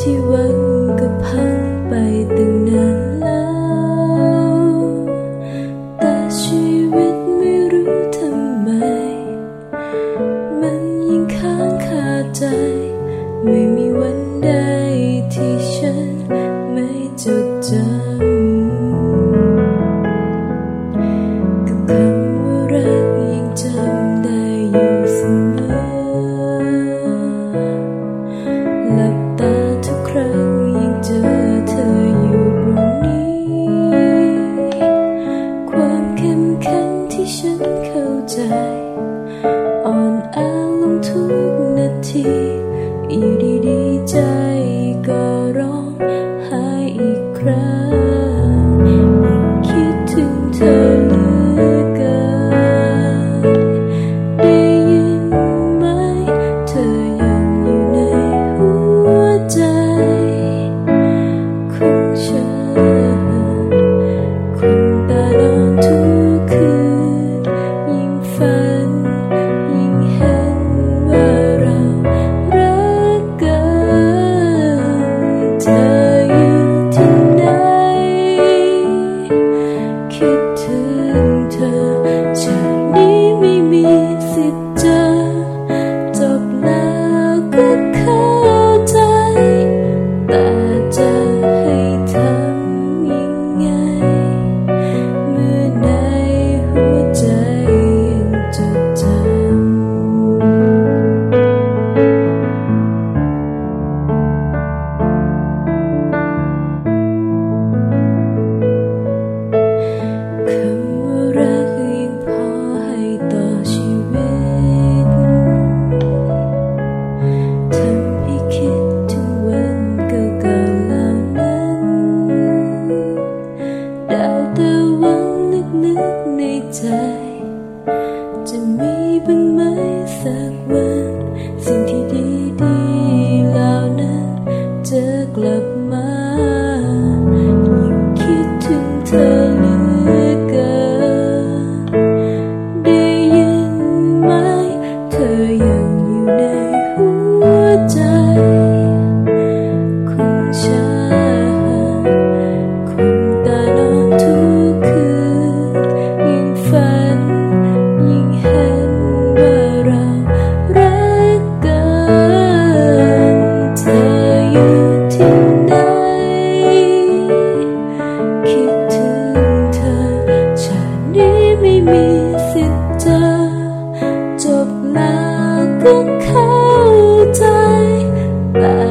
ที่หวังก็พังไปตั้งนานแล้ว แต่ชีวิตไม่รู้ทำไม มันยิ่งค้างคาใจ ไม่มีวันใด lady จากนี้ไม่มี The quên 的口袋奈